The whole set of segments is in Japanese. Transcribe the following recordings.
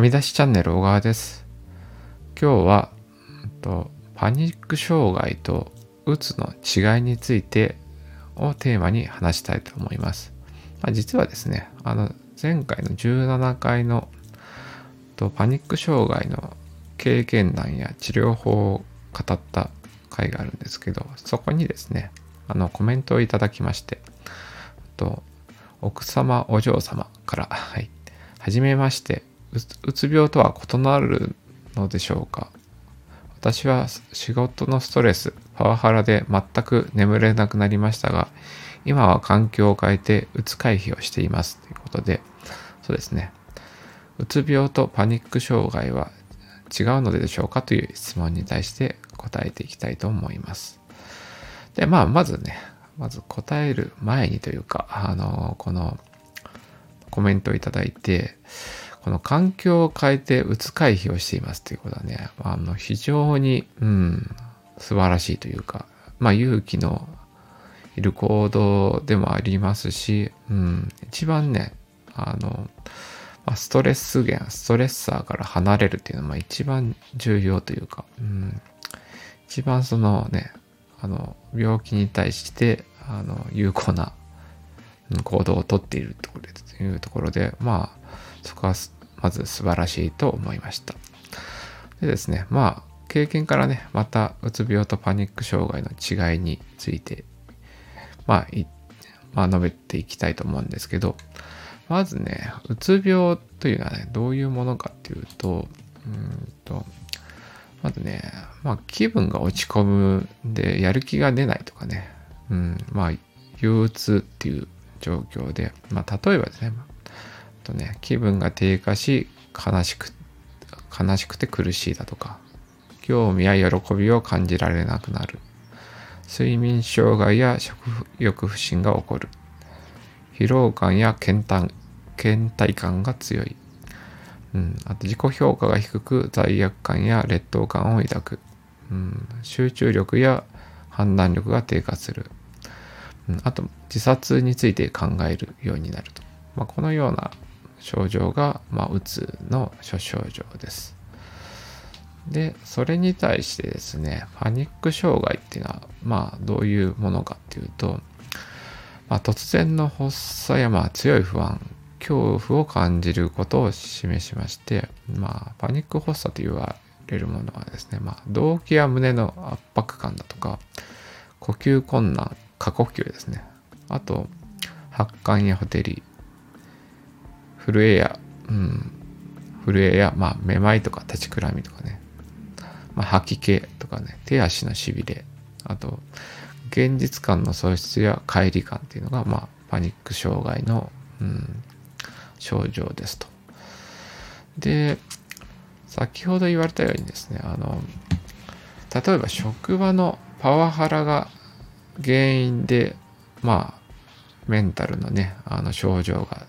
はみ出しチャンネル小川です。今日は、と、パニック障害とうつの違いについてをテーマに話したいと思います。まあ、実はですね、あの前回の17回のとパニック障害の経験談や治療法を語った回があるんですけど、そこにですね、あのコメントをいただきまして、と奥様お嬢様から、はい、はじめましてうつ、病とは異なるのでしょうか？私は仕事のストレス、パワハラで全く眠れなくなりましたが、今は環境を変えてうつ回避をしています。ということで、そうですね。うつ病とパニック障害は違うのでしょうかという質問に対して答えていきたいと思います。で、まあ、まずね、まず答える前にというか、あの、このコメントをいただいて、この環境を変えてうつ回避をしていますということはね、あの、非常に、うん、素晴らしいというか、まあ、勇気のいる行動でもありますし、うん、一番ね、あの、ストレス源、ストレッサーから離れるっていうのは一番重要というか、うん、一番そのね、あの、病気に対して、あの、有効な行動をとっているというところで、まあ、そこはまず素晴らしいと思いました。でですね、まあ、経験からね、また、うつ病とパニック障害の違いについて、まあ、まあ、述べていきたいと思うんですけど、まずね、うつ病というのはね、どういうものかっていうと、うんと、まずね、まあ気分が落ち込むで、やる気が出ないとかね、うん、まあ憂鬱っていう状況で、まあ例えばですね、とね、気分が低下し、悲しく、悲しくて苦しいだとか、興味や喜びを感じられなくなる、睡眠障害や食欲不振が起こる、疲労感や倦怠倦怠感が強い、うん、あと自己評価が低く罪悪感や劣等感を抱く、うん、集中力や判断力が低下する、うん、あと自殺について考えるようになると、まあ、このような症状が、まあ、うつの諸症状ですでそれに対してですねパニック障害っていうのはまあどういうものかっていうと、まあ、突然の発作やまあ強い不安恐怖を感じることを示しまして、まあ、パニック発作と言われるものはですね、まあ、動悸や胸の圧迫感だとか、呼吸困難、過呼吸ですね。あと、発汗やほてり、震えや、うん、震えや、まあ、めまいとか立ちくらみとかね、まあ、吐き気とかね、手足のしびれ、あと、現実感の喪失や乖離感っていうのが、まあ、パニック障害の、うん、症状ですと。で、先ほど言われたようにですね、あの、例えば職場のパワハラが原因で、まあ、メンタルのね、あの症状が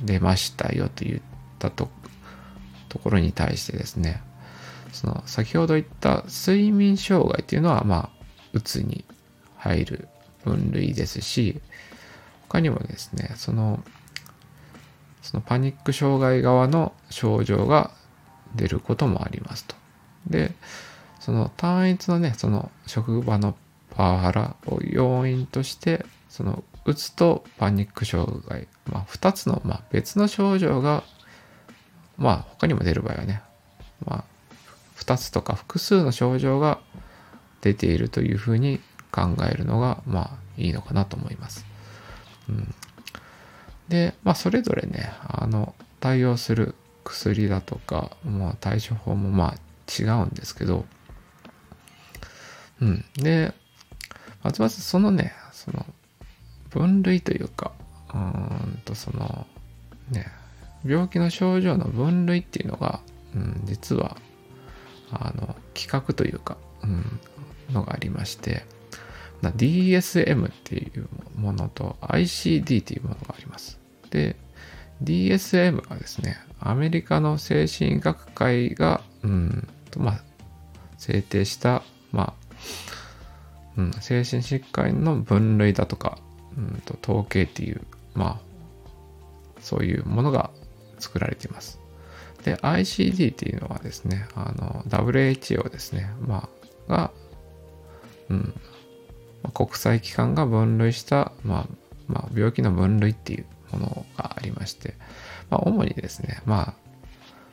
出ましたよと言ったとところに対してですね、その先ほど言った睡眠障害っていうのは、まあ、うつに入る分類ですし、他にもですね、そのそのパニック障害側の症状が出ることもありますと。で、その単一のね、その職場のパワハラを要因として、そのうつとパニック障害、まあ2つの、まあ、別の症状が、まあ他にも出る場合はね、まあ2つとか複数の症状が出ているというふうに考えるのが、まあいいのかなと思います。うんで、まあ、それぞれね、あの、対応する薬だとか、まあ、対処法もまあ違うんですけど、うん。で、まずまずそのね、その、分類というか、うーんと、その、ね、病気の症状の分類っていうのが、うん、実は、あの、企画というか、うん、のがありまして、DSM っていうものと ICD っていうものがあります。で、DSM はですね、アメリカの精神学会が、うんとまあ、制定した、まあうん、精神疾患の分類だとか、うん、と統計っていう、まあ、そういうものが作られています。で、ICD っていうのはですね、あの、WHO ですね、まあ、が、うん、国際機関が分類した、まあ、まあ、病気の分類っていうものがありまして、まあ、主にですね、まあ、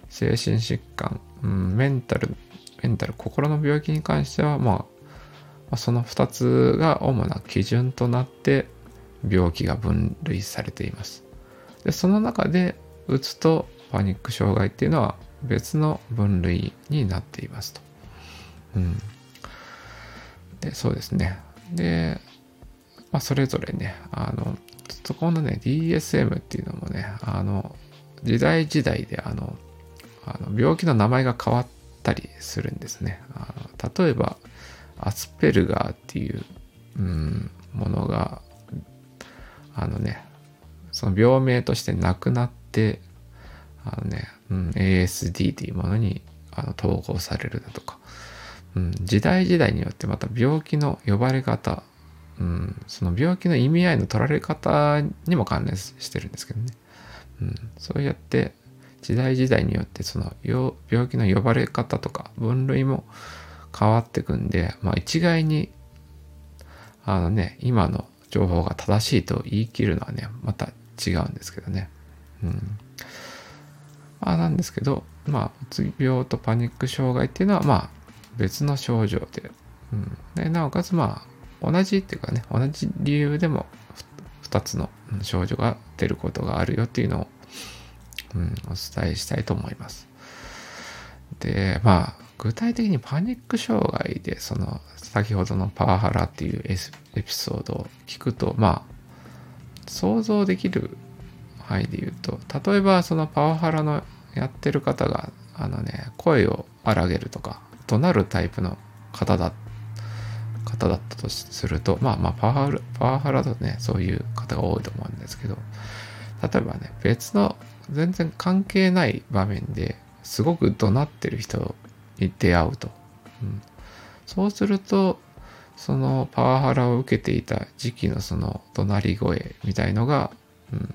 精神疾患、うん、メンタル、メンタル、心の病気に関しては、まあ、その2つが主な基準となって病気が分類されています。でその中でうつとパニック障害っていうのは別の分類になっていますと。うん。で、そうですね。で、まあ、それぞれね、あの、ちょっとこのね、DSM っていうのもね、あの、時代時代であの、あの病気の名前が変わったりするんですね。あの例えば、アスペルガーっていう、うん、ものが、あのね、その病名としてなくなって、あのね、うん、ASD というものにあの統合されるだとか、うん、時代時代によってまた病気の呼ばれ方、うん、その病気の意味合いの取られ方にも関連してるんですけどね、うん、そうやって時代時代によってその病気の呼ばれ方とか分類も変わってくんで、まあ、一概にあのね今の情報が正しいと言い切るのはねまた違うんですけどね。うんまあ、なんですけど、まあ、うつ病とパニック障害っていうのは、まあ、別の症状で、うん、でなおかつ、まあ、同じっていうかね、同じ理由でも2つの症状が出ることがあるよっていうのを、うん、お伝えしたいと思います。で、まあ、具体的にパニック障害で、その、先ほどのパワハラっていうエピソードを聞くと、まあ、想像できる範囲で言うと例えばそのパワハラのやってる方があのね声を荒げるとか怒鳴るタイプの方だ方だったとするとまあまあパワハラパワハラだとねそういう方が多いと思うんですけど例えばね別の全然関係ない場面ですごく怒鳴ってる人出会うと、うん、そうするとそのパワハラを受けていた時期のその怒鳴り声みたいのが、うん、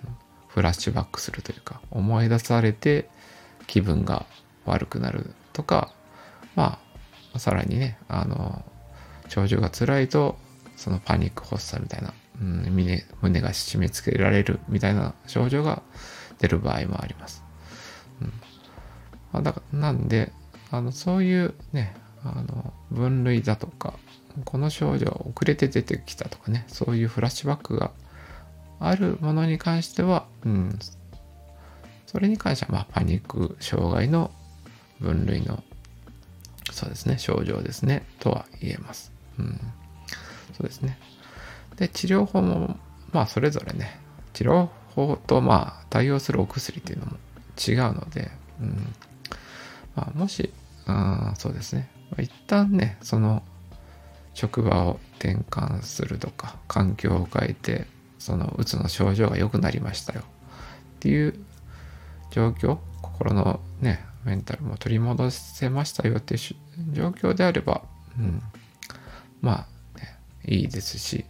フラッシュバックするというか思い出されて気分が悪くなるとかまあさらにねあの症状が辛いとそのパニック発作みたいな、うん、胸が締め付けられるみたいな症状が出る場合もあります。うん。ま、だからなんであのそういうねあの分類だとかこの症状遅れて出てきたとかねそういうフラッシュバックがあるものに関しては、うん、それに関しては、まあ、パニック障害の分類の、そうですね、症状ですね、とは言えます。うん、そうですね。で、治療法も、まあ、それぞれね、治療法と、まあ、対応するお薬っていうのも違うので、うん、まあ、もし、あそうですね、まあ、一旦ね、その、職場を転換するとか、環境を変えて、そのうつの症状が良くなりましたよ。っていう状況心のねメンタルも取り戻せましたよ。っていう状況であれば、うん、まあ、ね、いいですし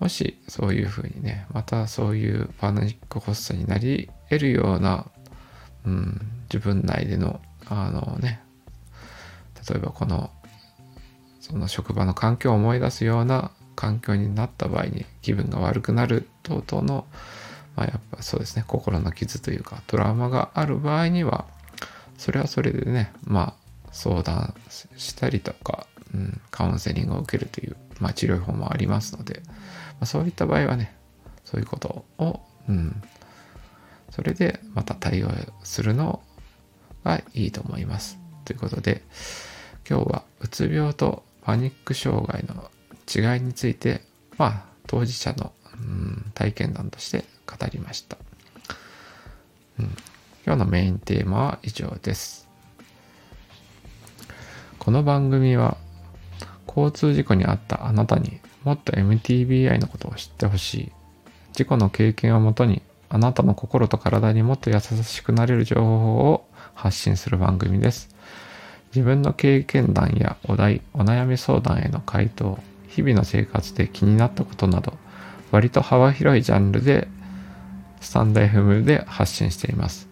もしそういうふうにねまたそういうパニック発作になり得るような、うん、自分内でのあのね例えばこのその職場の環境を思い出すような環境になった場合に気分が悪くなる等々の、まあ、やっぱそうですね心の傷というかトラウマがある場合にはそれはそれでねまあ相談したりとか、うん、カウンセリングを受けるという、まあ、治療法もありますので、まあ、そういった場合はねそういうことを、うん、それでまた対応するのをがいいと思います。ということで今日はうつ病とパニック障害の違いについて、まあ、当事者の、うん、体験談として語りました、うん。今日のメインテーマは以上です。この番組は交通事故に遭ったあなたにもっと MTBI のことを知ってほしい。自己の経験をもとにあなたの心と体にもっと優しくなれる情報を発信する番組です。自分の経験談やお題、お悩み相談への回答、日々の生活で気になったことなど、割と幅広いジャンルで、 stand.fm で発信しています。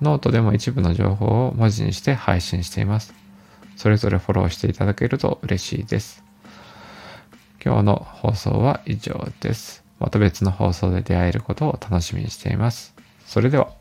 ノートでも一部の情報を文字にして配信しています。それぞれフォローしていただけると嬉しいです。今日の放送は以上です。また別の放送で出会えることを楽しみにしています。それでは。